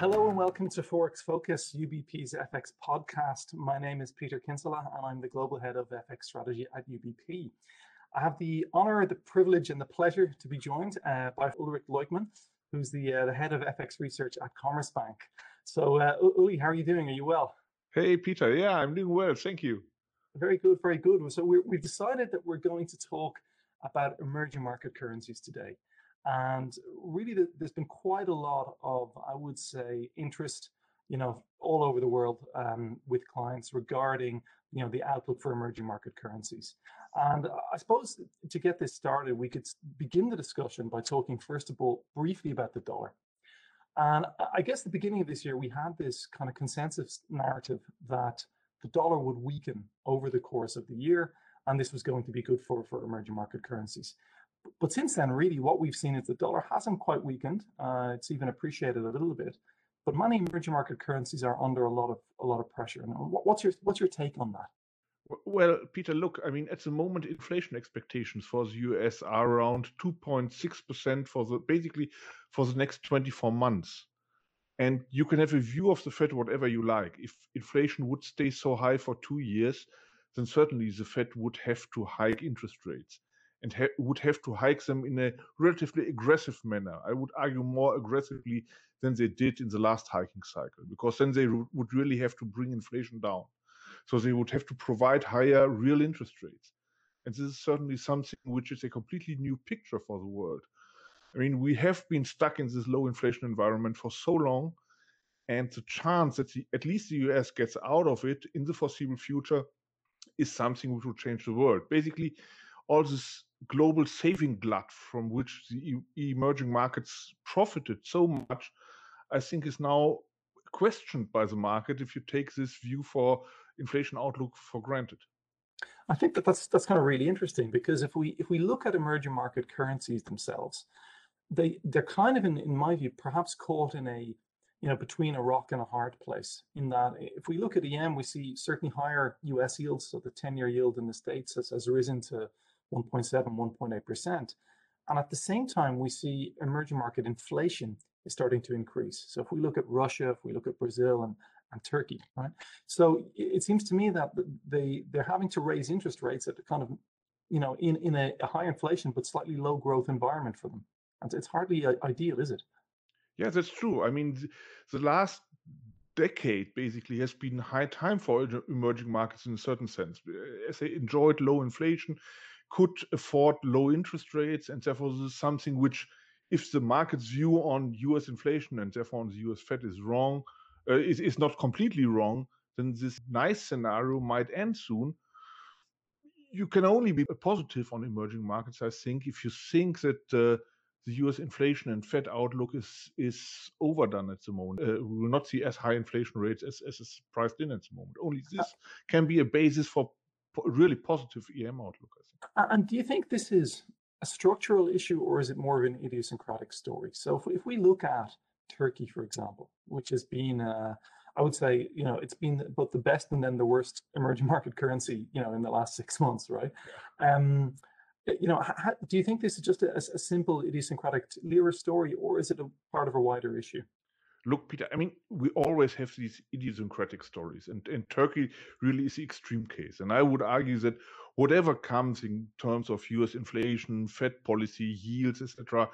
Hello and welcome to Forex Focus, UBP's FX podcast. My name is Peter Kinsella and I'm the Global Head of FX Strategy at UBP. I have the honor, the privilege, and the pleasure to be joined uh, by Ulrich Leuchtmann, who's the, uh, the Head of FX Research at Commerzbank. So, uh, Uli, how are you doing? Are you well? Hey, Peter. Yeah, I'm doing well. Thank you. Very good, very good. So, we have decided that we're going to talk about emerging market currencies today. And really, there's been quite a lot of, I would say, interest, you know, all over the world um, with clients regarding, you know, the outlook for emerging market currencies. And I suppose to get this started, we could begin the discussion by talking first of all briefly about the dollar. And I guess the beginning of this year, we had this kind of consensus narrative that the dollar would weaken over the course of the year, and this was going to be good for, for emerging market currencies. But since then, really, what we've seen is the dollar hasn't quite weakened. Uh, it's even appreciated a little bit. But many emerging market currencies are under a lot of a lot of pressure. And what's your what's your take on that? Well, Peter, look, I mean, at the moment, inflation expectations for the US are around 2.6% for the basically for the next 24 months. And you can have a view of the Fed whatever you like. If inflation would stay so high for two years, then certainly the Fed would have to hike interest rates and ha would have to hike them in a relatively aggressive manner. I would argue more aggressively than they did in the last hiking cycle, because then they would really have to bring inflation down. So they would have to provide higher real interest rates. And this is certainly something which is a completely new picture for the world. I mean, we have been stuck in this low inflation environment for so long, and the chance that the, at least the US gets out of it in the foreseeable future is something which will change the world. Basically, all this global saving glut from which the emerging markets profited so much, I think is now questioned by the market if you take this view for inflation outlook for granted. I think that that's that's kind of really interesting because if we if we look at emerging market currencies themselves, they they're kind of in in my view perhaps caught in a you know between a rock and a hard place. In that if we look at EM, we see certainly higher U.S. yields, so the ten-year yield in the states has, has risen to 1.7, 1.8%. And at the same time, we see emerging market inflation is starting to increase. So if we look at Russia, if we look at Brazil and, and Turkey, right? So it seems to me that they they're having to raise interest rates at kind of, you know, in in a, a high inflation but slightly low growth environment for them, and it's hardly ideal, is it? Yeah, that's true. I mean, the last decade basically has been high time for emerging markets in a certain sense, as they enjoyed low inflation could afford low interest rates, and therefore this is something which, if the market's view on U.S. inflation and therefore on the U.S. Fed is wrong, uh, is, is not completely wrong, then this nice scenario might end soon. You can only be positive on emerging markets, I think, if you think that uh, the U.S. inflation and Fed outlook is is overdone at the moment. Uh, we will not see as high inflation rates as, as is priced in at the moment. Only this can be a basis for really positive EM outlook. I think. And do you think this is a structural issue or is it more of an idiosyncratic story? So if we, if we look at Turkey, for example, which has been, uh, I would say, you know, it's been both the best and then the worst emerging market currency, you know, in the last six months, right? Um, you know, how, do you think this is just a, a simple idiosyncratic lira story or is it a part of a wider issue? Look, Peter, I mean, we always have these idiosyncratic stories, and, and Turkey really is the extreme case. And I would argue that whatever comes in terms of US inflation, Fed policy, yields, etc.,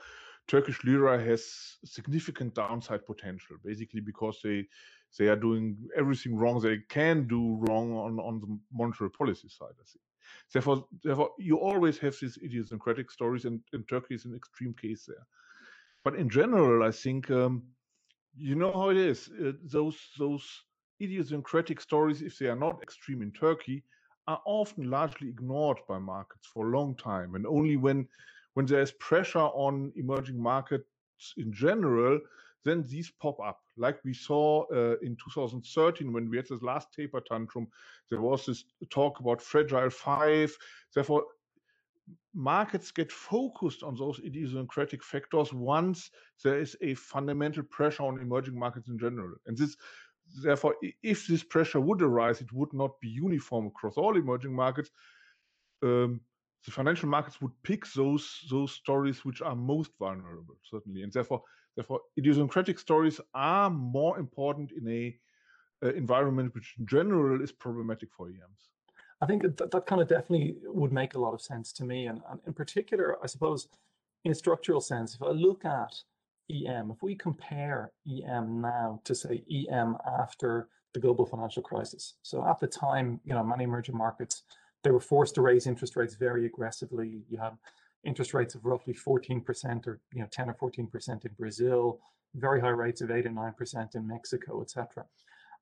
Turkish lira has significant downside potential, basically because they they are doing everything wrong they can do wrong on, on the monetary policy side, I think. Therefore, therefore, you always have these idiosyncratic stories, and, and Turkey is an extreme case there. But in general, I think um, you know how it is. Uh, those those idiosyncratic stories, if they are not extreme in Turkey, are often largely ignored by markets for a long time. And only when when there is pressure on emerging markets in general, then these pop up. Like we saw uh, in 2013 when we had this last taper tantrum, there was this talk about fragile five. Therefore, markets get focused on those idiosyncratic factors once there is a fundamental pressure on emerging markets in general. And this, therefore, if this pressure would arise, it would not be uniform across all emerging markets. Um, the financial markets would pick those those stories which are most vulnerable, certainly, and therefore, therefore, idiosyncratic stories are more important in a uh, environment which, in general, is problematic for EMs. I think that, that kind of definitely would make a lot of sense to me, and, and in particular, I suppose, in a structural sense, if I look at EM, if we compare EM now to say EM after the global financial crisis. So at the time, you know, many emerging markets, they were forced to raise interest rates very aggressively. You have interest rates of roughly 14% or, you know, 10 or 14% in Brazil, very high rates of eight or 9% in Mexico, etc.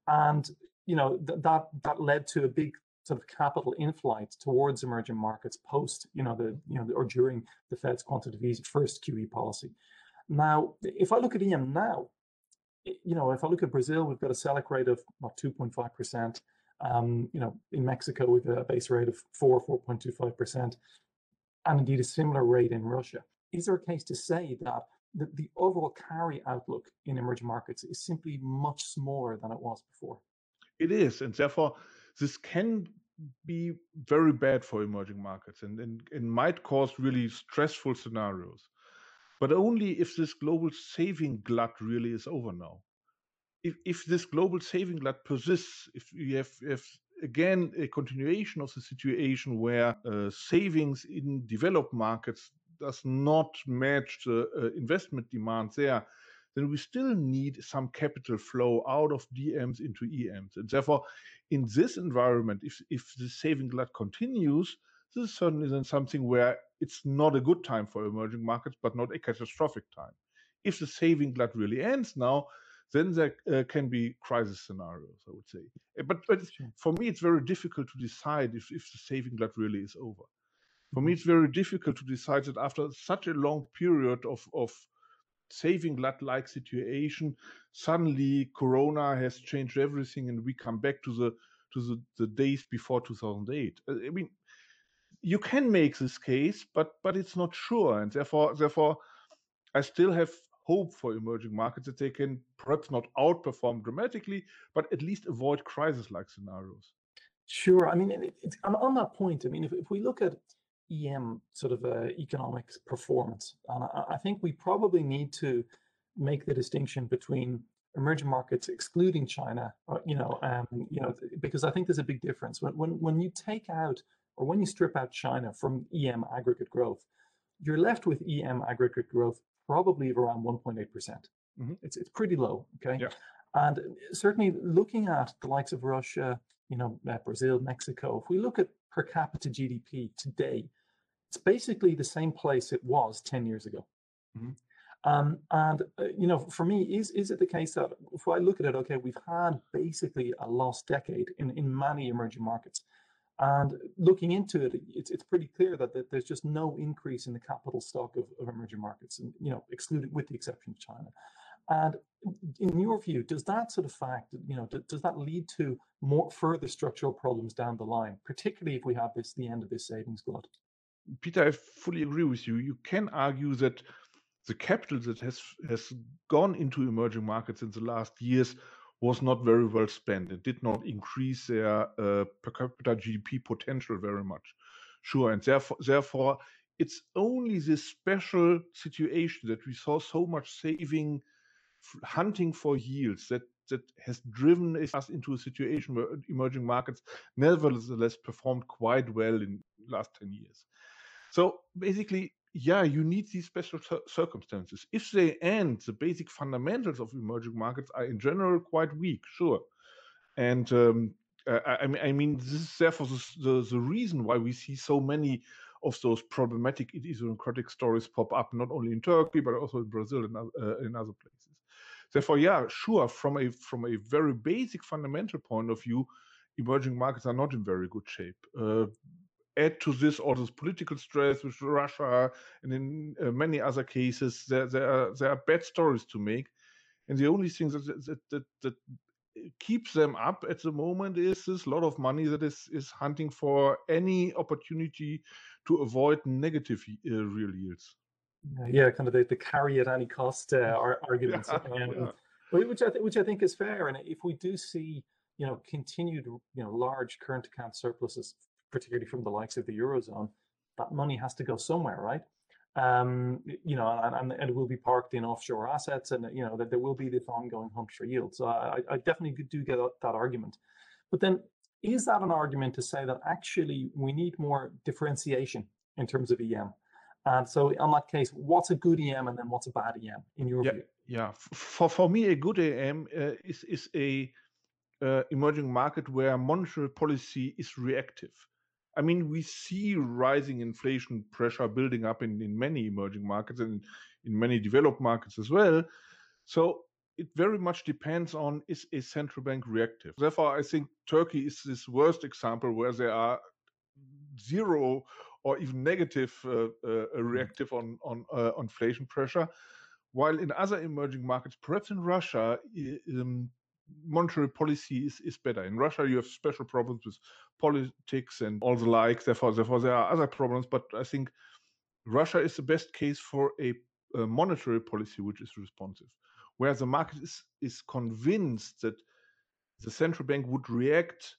And, you know, th that, that led to a big sort of capital inflight towards emerging markets post, you know, the, you know, or during the Fed's quantitative easing first QE policy. Now, if I look at EM now, you know, if I look at Brazil, we've got a Selic rate of what 2.5%. Um, you know, in Mexico, we've got a base rate of 4, 4.25%, and indeed a similar rate in Russia. Is there a case to say that the, the overall carry outlook in emerging markets is simply much smaller than it was before? It is, and therefore, this can be very bad for emerging markets and, and, and might cause really stressful scenarios but only if this global saving glut really is over now. If, if this global saving glut persists, if we have, have again a continuation of the situation where uh, savings in developed markets does not match the uh, investment demand there, then we still need some capital flow out of DMs into EMs. And therefore, in this environment, if, if the saving glut continues, this is certainly then something where it's not a good time for emerging markets, but not a catastrophic time. If the saving glut really ends now, then there uh, can be crisis scenarios, I would say. Eh, but, but for me, it's very difficult to decide if, if the saving glut really is over. For me, mm-hmm. it's very difficult to decide that after such a long period of, of saving glut-like situation, suddenly Corona has changed everything, and we come back to the to the, the days before 2008. Uh, I mean, you can make this case, but but it's not sure, and therefore therefore I still have hope for emerging markets that they can perhaps not outperform dramatically, but at least avoid crisis-like scenarios. Sure. I mean, it, it, on that point, I mean, if, if we look at EM sort of uh, economic performance, and I, I think we probably need to make the distinction between emerging markets excluding China, uh, you know, um, you know, because I think there's a big difference when when when you take out or when you strip out China from EM aggregate growth, you're left with EM aggregate growth probably of around 1.8%. percent mm hmm It's, it's pretty low, okay? Yeah. And certainly looking at the likes of Russia, you know, uh, Brazil, Mexico, if we look at per capita GDP today, it's basically the same place it was 10 years ago. Mm-hmm. Um, and uh, you know, for me, is is it the case that if I look at it, okay, we've had basically a lost decade in in many emerging markets. And looking into it, it's, it's pretty clear that, that there's just no increase in the capital stock of, of emerging markets, and you know, excluded with the exception of China. And in your view, does that sort of fact, you know, does that lead to more further structural problems down the line, particularly if we have this the end of this savings glut? Peter, I fully agree with you. You can argue that the capital that has has gone into emerging markets in the last years was not very well spent. It did not increase their uh, per capita GDP potential very much. Sure, and therefore, therefore, it's only this special situation that we saw so much saving, hunting for yields that that has driven us into a situation where emerging markets nevertheless performed quite well in last 10 years. So basically, yeah, you need these special circumstances. If they end, the basic fundamentals of emerging markets are in general quite weak, sure. And um, I, I mean, this is therefore the, the, the, reason why we see so many of those problematic idiosyncratic stories pop up, not only in Turkey but also in Brazil and uh, in other places. Therefore, yeah, sure, from a from a very basic fundamental point of view, emerging markets are not in very good shape. Uh, add to this all this political stress with Russia and in uh, many other cases, there, there, are, there are bad stories to make. And the only thing that, that, that, that keeps them up at the moment is this lot of money that is, is hunting for any opportunity to avoid negative uh, real yields. Yeah, kind of the, the carry at any cost uh, arguments, um, which I th- which I think is fair. And if we do see, you know, continued, you know, large current account surpluses particularly from the likes of the Eurozone, that money has to go somewhere, right? Um, you know, and, and, it will be parked in offshore assets, and you know that there will be this ongoing hunt for yield. So I, I definitely do get that argument. But then, is that an argument to say that actually we need more differentiation in terms of EM? And so in that case, what's a good EM and then what's a bad EM in your yeah, view? Yeah, for for me, a good EM uh, is is a uh, emerging market where monetary policy is reactive. I mean, we see rising inflation pressure building up in, in many emerging markets and in many developed markets as well. So it very much depends on is a central bank reactive. Therefore, I think Turkey is this worst example where there are zero or even negative uh, uh, mm-hmm. reactive on on uh, inflation pressure. While in other emerging markets, perhaps in Russia, um, monetary policy is, is better. In Russia, you have special problems with politics and all the like. Therefore, therefore, there are other problems. But I think Russia is the best case for a, a monetary policy which is responsive, where the market is, is convinced that the central bank would react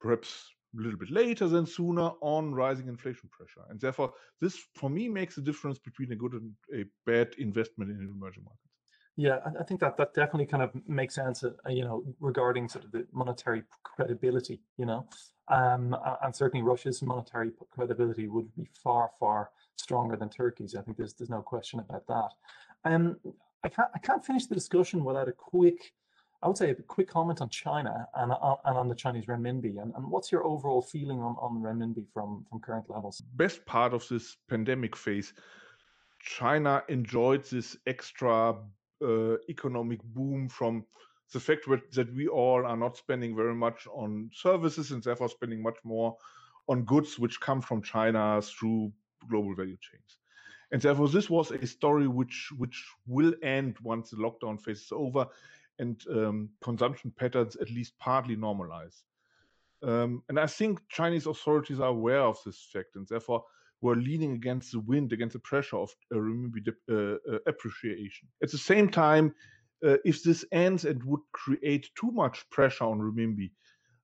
perhaps a little bit later than sooner on rising inflation pressure. And therefore, this for me makes a difference between a good and a bad investment in emerging markets. Yeah, I think that that definitely kind of makes sense, uh, you know, regarding sort of the monetary credibility, you know, um, and certainly Russia's monetary credibility would be far, far stronger than Turkey's. I think there's there's no question about that. Um, I can't I can't finish the discussion without a quick I would say a quick comment on China and, uh, and on the Chinese renminbi. And, and what's your overall feeling on, on renminbi from, from current levels? Best part of this pandemic phase, China enjoyed this extra uh, economic boom from the fact that we all are not spending very much on services and therefore spending much more on goods which come from China through global value chains. And therefore, this was a story which which will end once the lockdown phase is over and um, consumption patterns at least partly normalize. Um, and I think Chinese authorities are aware of this fact and therefore were leaning against the wind, against the pressure of uh, renminbi uh, uh, appreciation. At the same time, uh, if this ends and would create too much pressure on renminbi,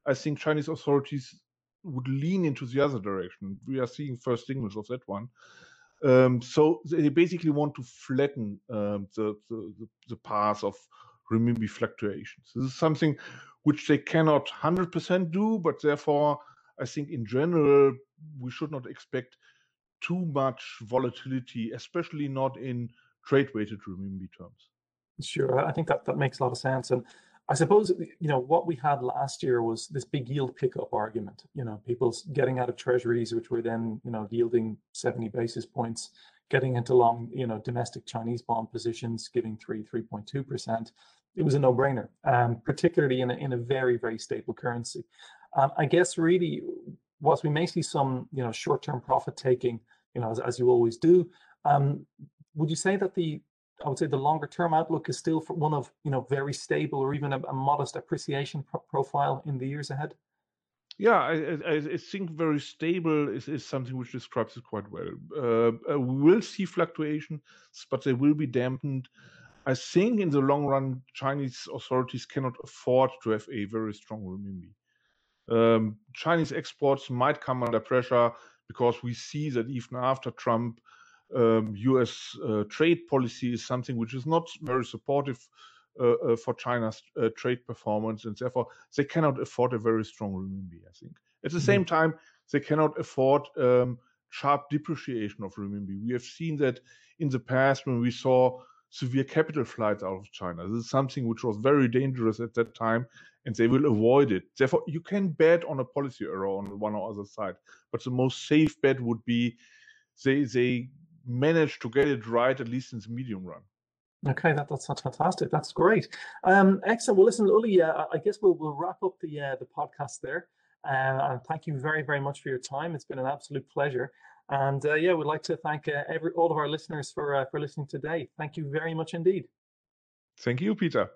I think Chinese authorities would lean into the other direction. We are seeing first signals of that one. Um, so they basically want to flatten um, the, the, the path of renminbi fluctuations. This is something which they cannot 100% do, but therefore, I think in general, we should not expect too much volatility, especially not in trade weighted renminbi terms. Sure, I think that, that makes a lot of sense. And I suppose, you know, what we had last year was this big yield pickup argument, you know, people getting out of treasuries, which were then, you know, yielding 70 basis points getting into long, you know, domestic Chinese bond positions, giving three, 3.2%, it was a no-brainer, um, particularly in a, in a very, very stable currency. Um, I guess really, whilst we may see some, you know, short-term profit taking, you know, as, as you always do, um, would you say that the, I would say the longer-term outlook is still for one of, you know, very stable or even a, a modest appreciation pro profile in the years ahead? Yeah, I, I, I, think very stable is, is something which describes it quite well. Uh, uh, we will see fluctuations, but they will be dampened. I think in the long run, Chinese authorities cannot afford to have a very strong renminbi. Um, Chinese exports might come under pressure because we see that even after Trump, um, US uh, trade policy is something which is not very supportive uh, uh, for China's uh, trade performance, and therefore they cannot afford a very strong renminbi. I think at the mm-hmm. same time they cannot afford um, sharp depreciation of renminbi. We have seen that in the past when we saw severe capital flights out of China. This is something which was very dangerous at that time, and they will avoid it. Therefore, you can bet on a policy error on one or other side, but the most safe bet would be they they manage to get it right at least in the medium run. Okay, that, that's that's fantastic. That's great. Um, excellent. Well, listen, Uli, uh, I guess we'll we'll wrap up the uh, the podcast there. Uh, and thank you very very much for your time. It's been an absolute pleasure. And uh, yeah, we'd like to thank uh, every all of our listeners for uh, for listening today. Thank you very much indeed. Thank you, Peter.